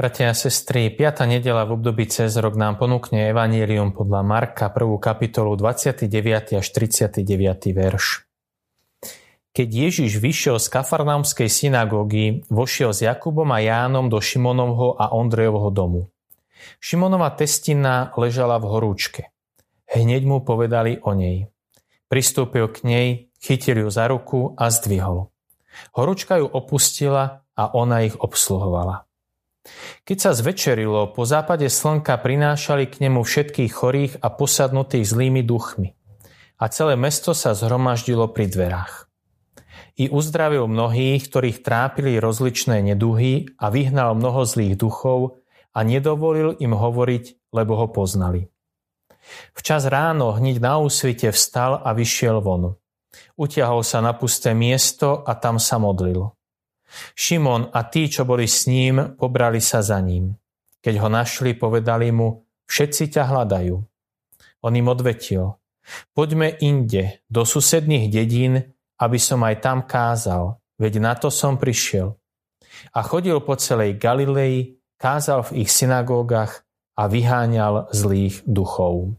Bratia a sestry, 5. nedela v období cez rok nám ponúkne Evangelium podľa Marka 1. kapitolu 29. až 39. verš. Keď Ježiš vyšiel z kafarnaumskej synagógy, vošiel s Jakubom a Jánom do Šimonovho a Ondrejovho domu. Šimonova testina ležala v horúčke. Hneď mu povedali o nej. Pristúpil k nej, chytil ju za ruku a zdvihol. Horúčka ju opustila a ona ich obsluhovala. Keď sa zvečerilo, po západe slnka prinášali k nemu všetkých chorých a posadnutých zlými duchmi. A celé mesto sa zhromaždilo pri dverách. I uzdravil mnohých, ktorých trápili rozličné neduhy a vyhnal mnoho zlých duchov a nedovolil im hovoriť, lebo ho poznali. Včas ráno hneď na úsvite vstal a vyšiel von. Utiahol sa na pusté miesto a tam sa modlil. Šimon a tí, čo boli s ním, pobrali sa za ním. Keď ho našli, povedali mu, všetci ťa hľadajú. On im odvetil, poďme inde, do susedných dedín, aby som aj tam kázal, veď na to som prišiel. A chodil po celej Galilei, kázal v ich synagógach a vyháňal zlých duchov.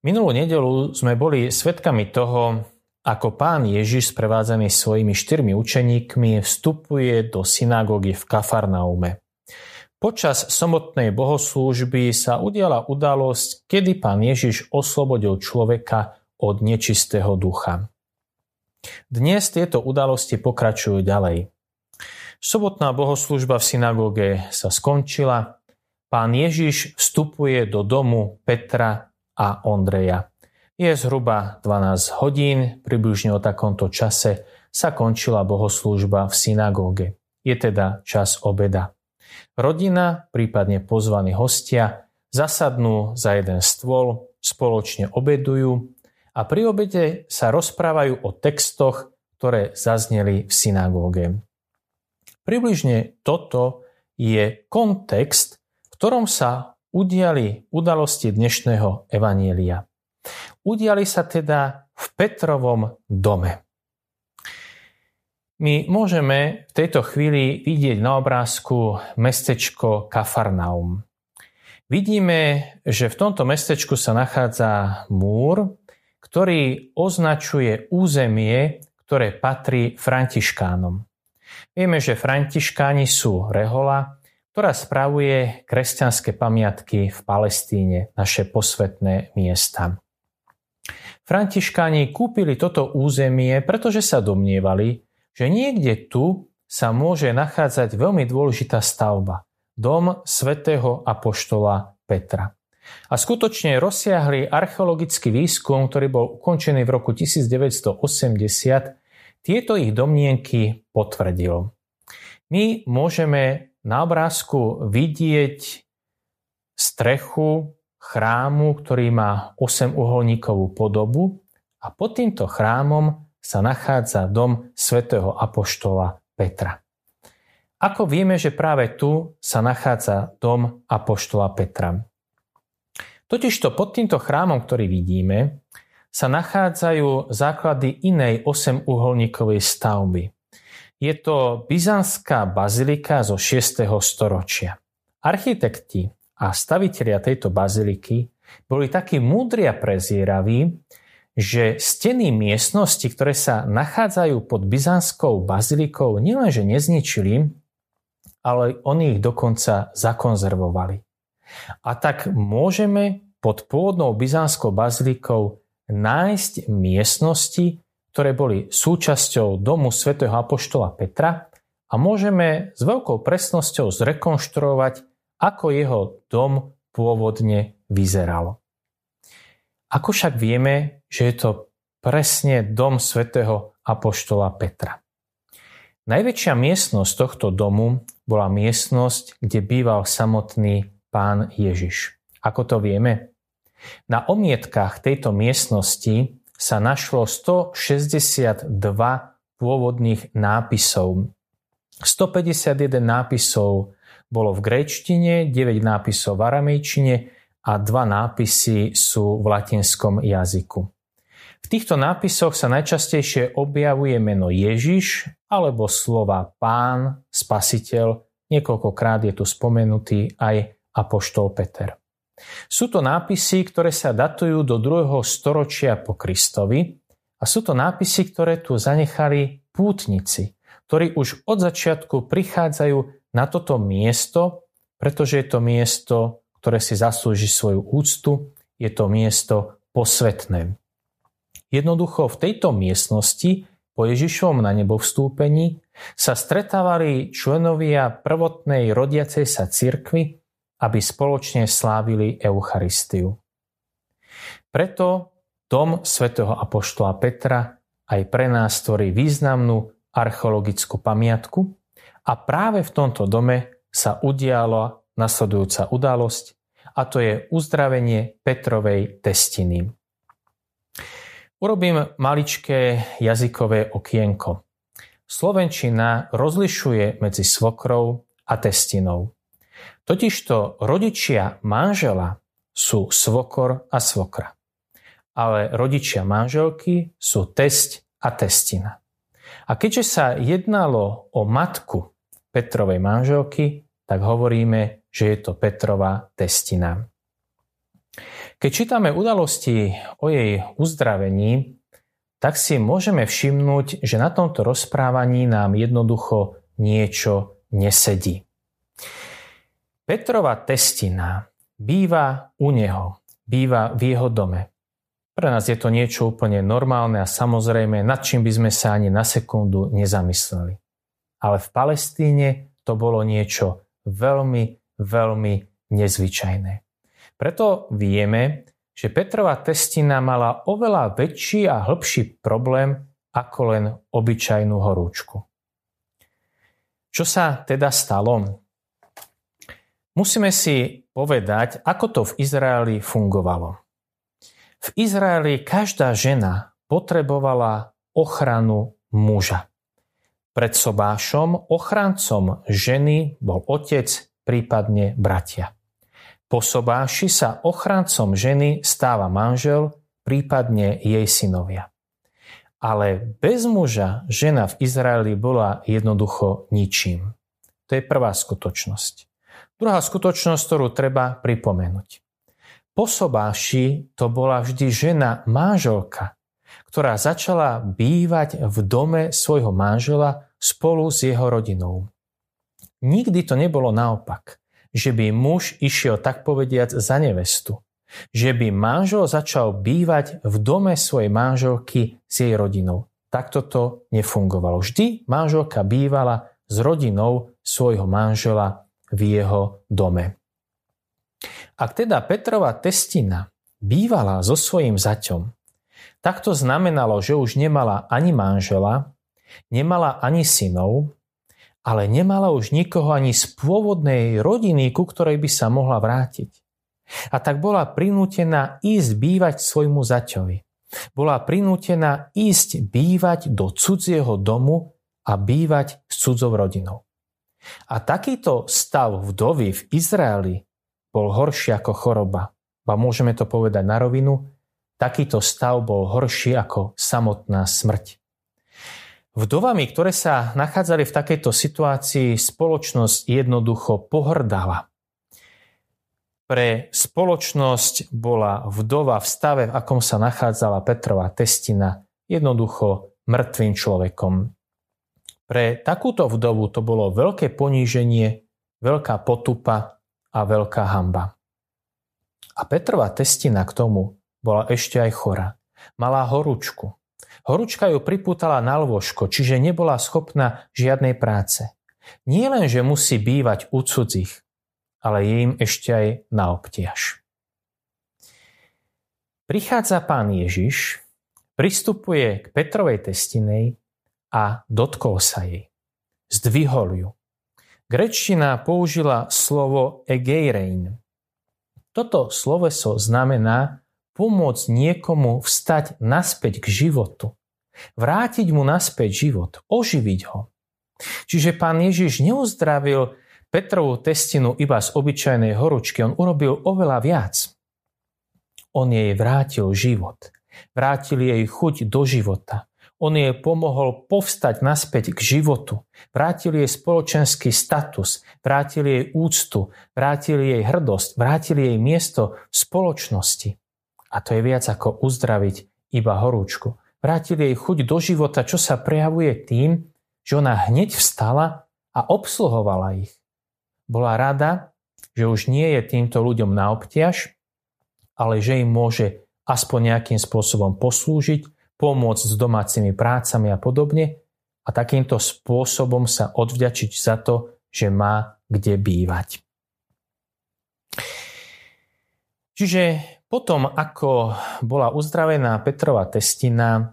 Minulú nedelu sme boli svedkami toho, ako pán Ježiš sprevádzaný svojimi štyrmi učeníkmi vstupuje do synagógy v Kafarnaume. Počas samotnej bohoslúžby sa udiala udalosť, kedy pán Ježiš oslobodil človeka od nečistého ducha. Dnes tieto udalosti pokračujú ďalej. Sobotná bohoslúžba v synagóge sa skončila. Pán Ježiš vstupuje do domu Petra a Ondreja. Je zhruba 12 hodín, približne o takomto čase sa končila bohoslúžba v synagóge. Je teda čas obeda. Rodina, prípadne pozvaní hostia, zasadnú za jeden stôl, spoločne obedujú a pri obede sa rozprávajú o textoch, ktoré zazneli v synagóge. Približne toto je kontext, v ktorom sa udiali udalosti dnešného evanielia. Udiali sa teda v Petrovom dome. My môžeme v tejto chvíli vidieť na obrázku mestečko Kafarnaum. Vidíme, že v tomto mestečku sa nachádza múr, ktorý označuje územie, ktoré patrí františkánom. Vieme, že františkáni sú rehola, ktorá spravuje kresťanské pamiatky v Palestíne, naše posvetné miesta. Františkáni kúpili toto územie, pretože sa domnievali, že niekde tu sa môže nachádzať veľmi dôležitá stavba. Dom svätého apoštola Petra. A skutočne rozsiahli archeologický výskum, ktorý bol ukončený v roku 1980, tieto ich domnienky potvrdil. My môžeme na obrázku vidieť strechu chrámu, ktorý má 8 uholníkovú podobu a pod týmto chrámom sa nachádza dom svätého apoštola Petra. Ako vieme, že práve tu sa nachádza dom apoštola Petra? Totižto pod týmto chrámom, ktorý vidíme, sa nachádzajú základy inej 8-uholníkovej stavby. Je to byzantská bazilika zo 6. storočia. Architekti a stavitelia tejto baziliky boli takí múdri a prezieraví, že steny miestnosti, ktoré sa nachádzajú pod byzantskou bazilikou, nielenže nezničili, ale oni ich dokonca zakonzervovali. A tak môžeme pod pôvodnou byzantskou bazilikou nájsť miestnosti, ktoré boli súčasťou domu svätého Apoštola Petra a môžeme s veľkou presnosťou zrekonštruovať ako jeho dom pôvodne vyzeral. Ako však vieme, že je to presne dom svätého Apoštola Petra. Najväčšia miestnosť tohto domu bola miestnosť, kde býval samotný pán Ježiš. Ako to vieme? Na omietkách tejto miestnosti sa našlo 162 pôvodných nápisov. 151 nápisov bolo v gréčtine, 9 nápisov v aramejčine a dva nápisy sú v latinskom jazyku. V týchto nápisoch sa najčastejšie objavuje meno Ježiš alebo slova pán, spasiteľ, niekoľkokrát je tu spomenutý aj apoštol Peter. Sú to nápisy, ktoré sa datujú do 2. storočia po Kristovi a sú to nápisy, ktoré tu zanechali pútnici, ktorí už od začiatku prichádzajú na toto miesto, pretože je to miesto, ktoré si zaslúži svoju úctu, je to miesto posvetné. Jednoducho v tejto miestnosti po Ježišovom na nebo vstúpení sa stretávali členovia prvotnej rodiacej sa cirkvy, aby spoločne slávili Eucharistiu. Preto dom svätého Apoštola Petra aj pre nás tvorí významnú archeologickú pamiatku a práve v tomto dome sa udiala nasledujúca udalosť a to je uzdravenie Petrovej testiny. Urobím maličké jazykové okienko. Slovenčina rozlišuje medzi svokrou a testinou. Totižto rodičia manžela sú svokor a svokra. Ale rodičia manželky sú tesť a testina. A keďže sa jednalo o matku Petrovej manželky, tak hovoríme, že je to Petrova testina. Keď čítame udalosti o jej uzdravení, tak si môžeme všimnúť, že na tomto rozprávaní nám jednoducho niečo nesedí. Petrova testina býva u neho, býva v jeho dome. Pre nás je to niečo úplne normálne a samozrejme, nad čím by sme sa ani na sekundu nezamysleli. Ale v Palestíne to bolo niečo veľmi, veľmi nezvyčajné. Preto vieme, že Petrova testina mala oveľa väčší a hĺbší problém ako len obyčajnú horúčku. Čo sa teda stalo? Musíme si povedať, ako to v Izraeli fungovalo. V Izraeli každá žena potrebovala ochranu muža. Pred sobášom ochrancom ženy bol otec, prípadne bratia. Po sobáši sa ochrancom ženy stáva manžel, prípadne jej synovia. Ale bez muža žena v Izraeli bola jednoducho ničím. To je prvá skutočnosť. Druhá skutočnosť, ktorú treba pripomenúť. Po sobáši to bola vždy žena manželka, ktorá začala bývať v dome svojho manžela spolu s jeho rodinou. Nikdy to nebolo naopak, že by muž išiel tak povediac za nevestu, že by manžel začal bývať v dome svojej manželky s jej rodinou. Takto to nefungovalo. Vždy manželka bývala s rodinou svojho manžela v jeho dome. Ak teda Petrova testina bývala so svojím zaťom, tak to znamenalo, že už nemala ani manžela, nemala ani synov, ale nemala už nikoho ani z pôvodnej rodiny, ku ktorej by sa mohla vrátiť. A tak bola prinútená ísť bývať svojmu zaťovi. Bola prinútená ísť bývať do cudzieho domu a bývať s cudzou rodinou. A takýto stav vdovy v Izraeli bol horší ako choroba. A môžeme to povedať na rovinu, takýto stav bol horší ako samotná smrť. Vdovami, ktoré sa nachádzali v takejto situácii, spoločnosť jednoducho pohrdala. Pre spoločnosť bola vdova v stave, v akom sa nachádzala Petrova testina, jednoducho mŕtvým človekom. Pre takúto vdovu to bolo veľké poníženie, veľká potupa a veľká hamba. A Petrova testina k tomu bola ešte aj chora. Mala horúčku. Horúčka ju pripútala na lôžko, čiže nebola schopná žiadnej práce. Nie len, že musí bývať u cudzích, ale je im ešte aj na obtiaž. Prichádza pán Ježiš, pristupuje k Petrovej testinej a dotkol sa jej. Zdvihol ju. Grečtina použila slovo egeirein. Toto sloveso znamená pomôcť niekomu vstať naspäť k životu. Vrátiť mu naspäť život, oživiť ho. Čiže pán Ježiš neuzdravil Petrovú testinu iba z obyčajnej horúčky, on urobil oveľa viac. On jej vrátil život. Vrátil jej chuť do života On jej pomohol povstať naspäť k životu. Vrátil jej spoločenský status, vrátil jej úctu, vrátil jej hrdosť, vrátil jej miesto v spoločnosti. A to je viac ako uzdraviť iba horúčku. Vrátil jej chuť do života, čo sa prejavuje tým, že ona hneď vstala a obsluhovala ich. Bola rada, že už nie je týmto ľuďom na obťaž, ale že im môže aspoň nejakým spôsobom poslúžiť, pomôcť s domácimi prácami a podobne a takýmto spôsobom sa odvďačiť za to, že má kde bývať. Čiže potom, ako bola uzdravená Petrova testina,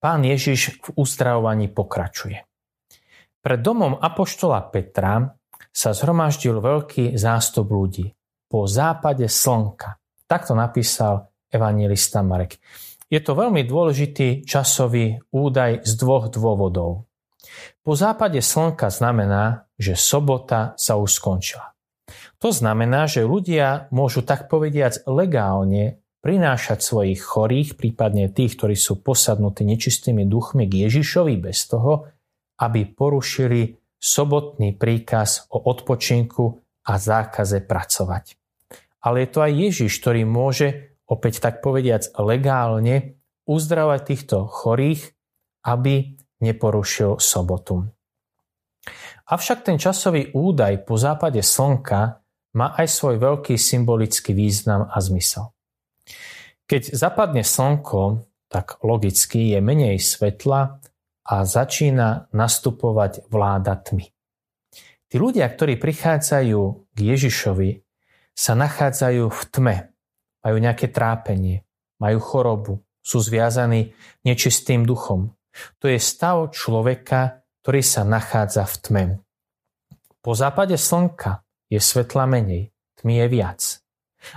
pán Ježiš v uzdravovaní pokračuje. Pred domom apoštola Petra sa zhromaždil veľký zástup ľudí po západe slnka. Takto napísal evangelista Marek. Je to veľmi dôležitý časový údaj z dvoch dôvodov. Po západe slnka znamená, že sobota sa už skončila. To znamená, že ľudia môžu tak povediac legálne prinášať svojich chorých, prípadne tých, ktorí sú posadnutí nečistými duchmi k Ježišovi bez toho, aby porušili sobotný príkaz o odpočinku a zákaze pracovať. Ale je to aj Ježiš, ktorý môže opäť tak povediac legálne uzdravať týchto chorých, aby neporušil sobotu. Avšak ten časový údaj po západe slnka má aj svoj veľký symbolický význam a zmysel. Keď zapadne slnko, tak logicky je menej svetla a začína nastupovať vláda tmy. Tí ľudia, ktorí prichádzajú k Ježišovi, sa nachádzajú v tme, majú nejaké trápenie, majú chorobu, sú zviazaní nečistým duchom. To je stav človeka, ktorý sa nachádza v tme. Po západe slnka je svetla menej, tmy je viac.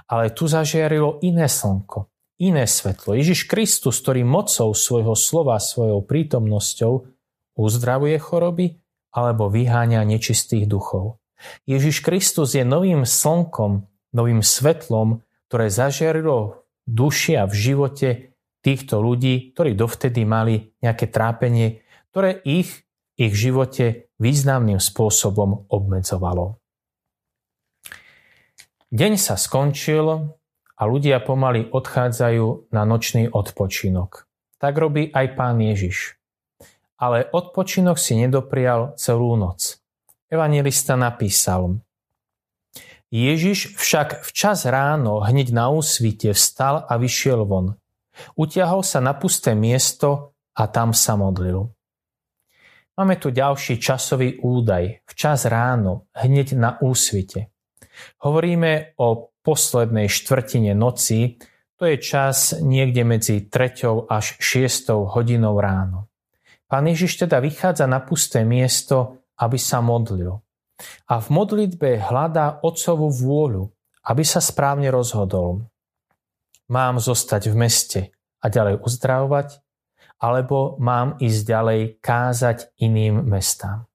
Ale tu zažiarilo iné slnko, iné svetlo. Ježiš Kristus, ktorý mocou svojho slova, svojou prítomnosťou uzdravuje choroby alebo vyháňa nečistých duchov. Ježiš Kristus je novým slnkom, novým svetlom, ktoré zažiarilo v duši a v živote týchto ľudí, ktorí dovtedy mali nejaké trápenie, ktoré ich ich živote významným spôsobom obmedzovalo. Deň sa skončil a ľudia pomaly odchádzajú na nočný odpočinok. Tak robí aj pán Ježiš. Ale odpočinok si nedoprial celú noc. Evangelista napísal, Ježiš však včas ráno hneď na úsvite vstal a vyšiel von. Utiahol sa na pusté miesto a tam sa modlil. Máme tu ďalší časový údaj. Včas ráno, hneď na úsvite. Hovoríme o poslednej štvrtine noci, to je čas niekde medzi 3. až 6. hodinou ráno. Pán Ježiš teda vychádza na pusté miesto, aby sa modlil a v modlitbe hľadá otcovú vôľu, aby sa správne rozhodol. Mám zostať v meste a ďalej uzdravovať, alebo mám ísť ďalej kázať iným mestám.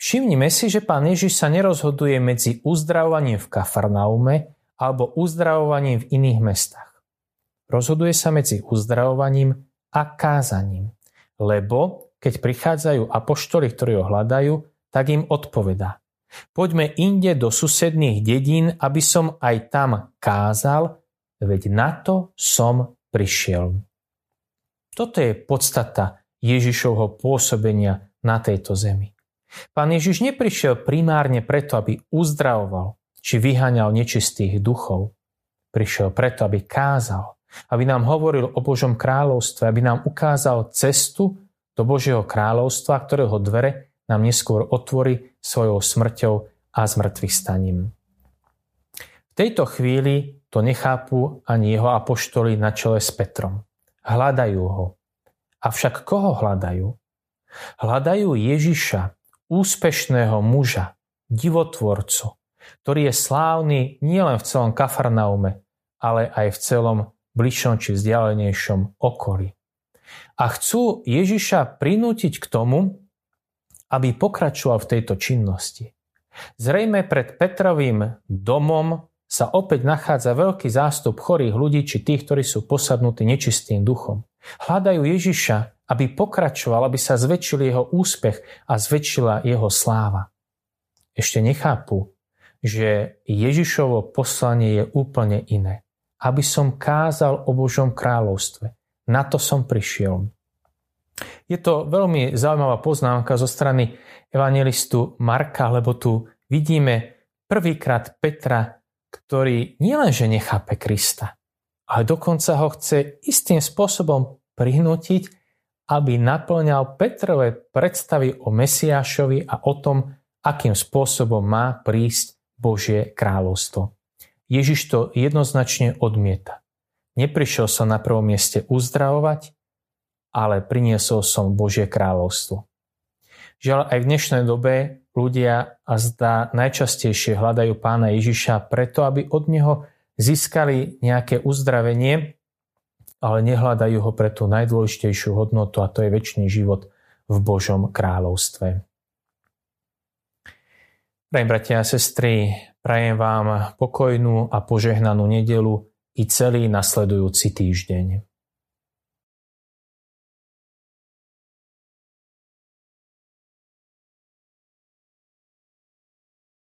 Všimnime si, že pán Ježiš sa nerozhoduje medzi uzdravovaním v Kafarnaume alebo uzdravovaním v iných mestách. Rozhoduje sa medzi uzdravovaním a kázaním, lebo keď prichádzajú apoštoli, ktorí ho hľadajú, tak im odpoveda. Poďme inde do susedných dedín, aby som aj tam kázal, veď na to som prišiel. Toto je podstata Ježišovho pôsobenia na tejto zemi. Pán Ježiš neprišiel primárne preto, aby uzdravoval či vyháňal nečistých duchov. Prišiel preto, aby kázal, aby nám hovoril o Božom kráľovstve, aby nám ukázal cestu do Božieho kráľovstva, ktorého dvere nám neskôr otvorí svojou smrťou a zmrtvých staním. V tejto chvíli to nechápu ani jeho apoštoli na čele s Petrom. Hľadajú ho. Avšak koho hľadajú? Hľadajú Ježiša, úspešného muža, divotvorcu, ktorý je slávny nielen v celom Kafarnaume, ale aj v celom bližšom či vzdialenejšom okolí. A chcú Ježiša prinútiť k tomu, aby pokračoval v tejto činnosti. Zrejme pred Petrovým domom sa opäť nachádza veľký zástup chorých ľudí či tých, ktorí sú posadnutí nečistým duchom. Hľadajú Ježiša, aby pokračoval, aby sa zväčšil jeho úspech a zväčšila jeho sláva. Ešte nechápu, že Ježišovo poslanie je úplne iné. Aby som kázal o Božom kráľovstve. Na to som prišiel. Je to veľmi zaujímavá poznámka zo strany evangelistu Marka, lebo tu vidíme prvýkrát Petra, ktorý nielenže nechápe Krista, ale dokonca ho chce istým spôsobom prihnutiť, aby naplňal Petrové predstavy o Mesiášovi a o tom, akým spôsobom má prísť Božie kráľovstvo. Ježiš to jednoznačne odmieta. Neprišiel som na prvom mieste uzdravovať, ale priniesol som Božie kráľovstvo. Žiaľ, aj v dnešnej dobe ľudia a zdá najčastejšie hľadajú pána Ježiša preto, aby od neho získali nejaké uzdravenie, ale nehľadajú ho pre tú najdôležitejšiu hodnotu a to je väčší život v Božom kráľovstve. Prajem bratia a sestry, prajem vám pokojnú a požehnanú nedelu i celý nasledujúci týždeň.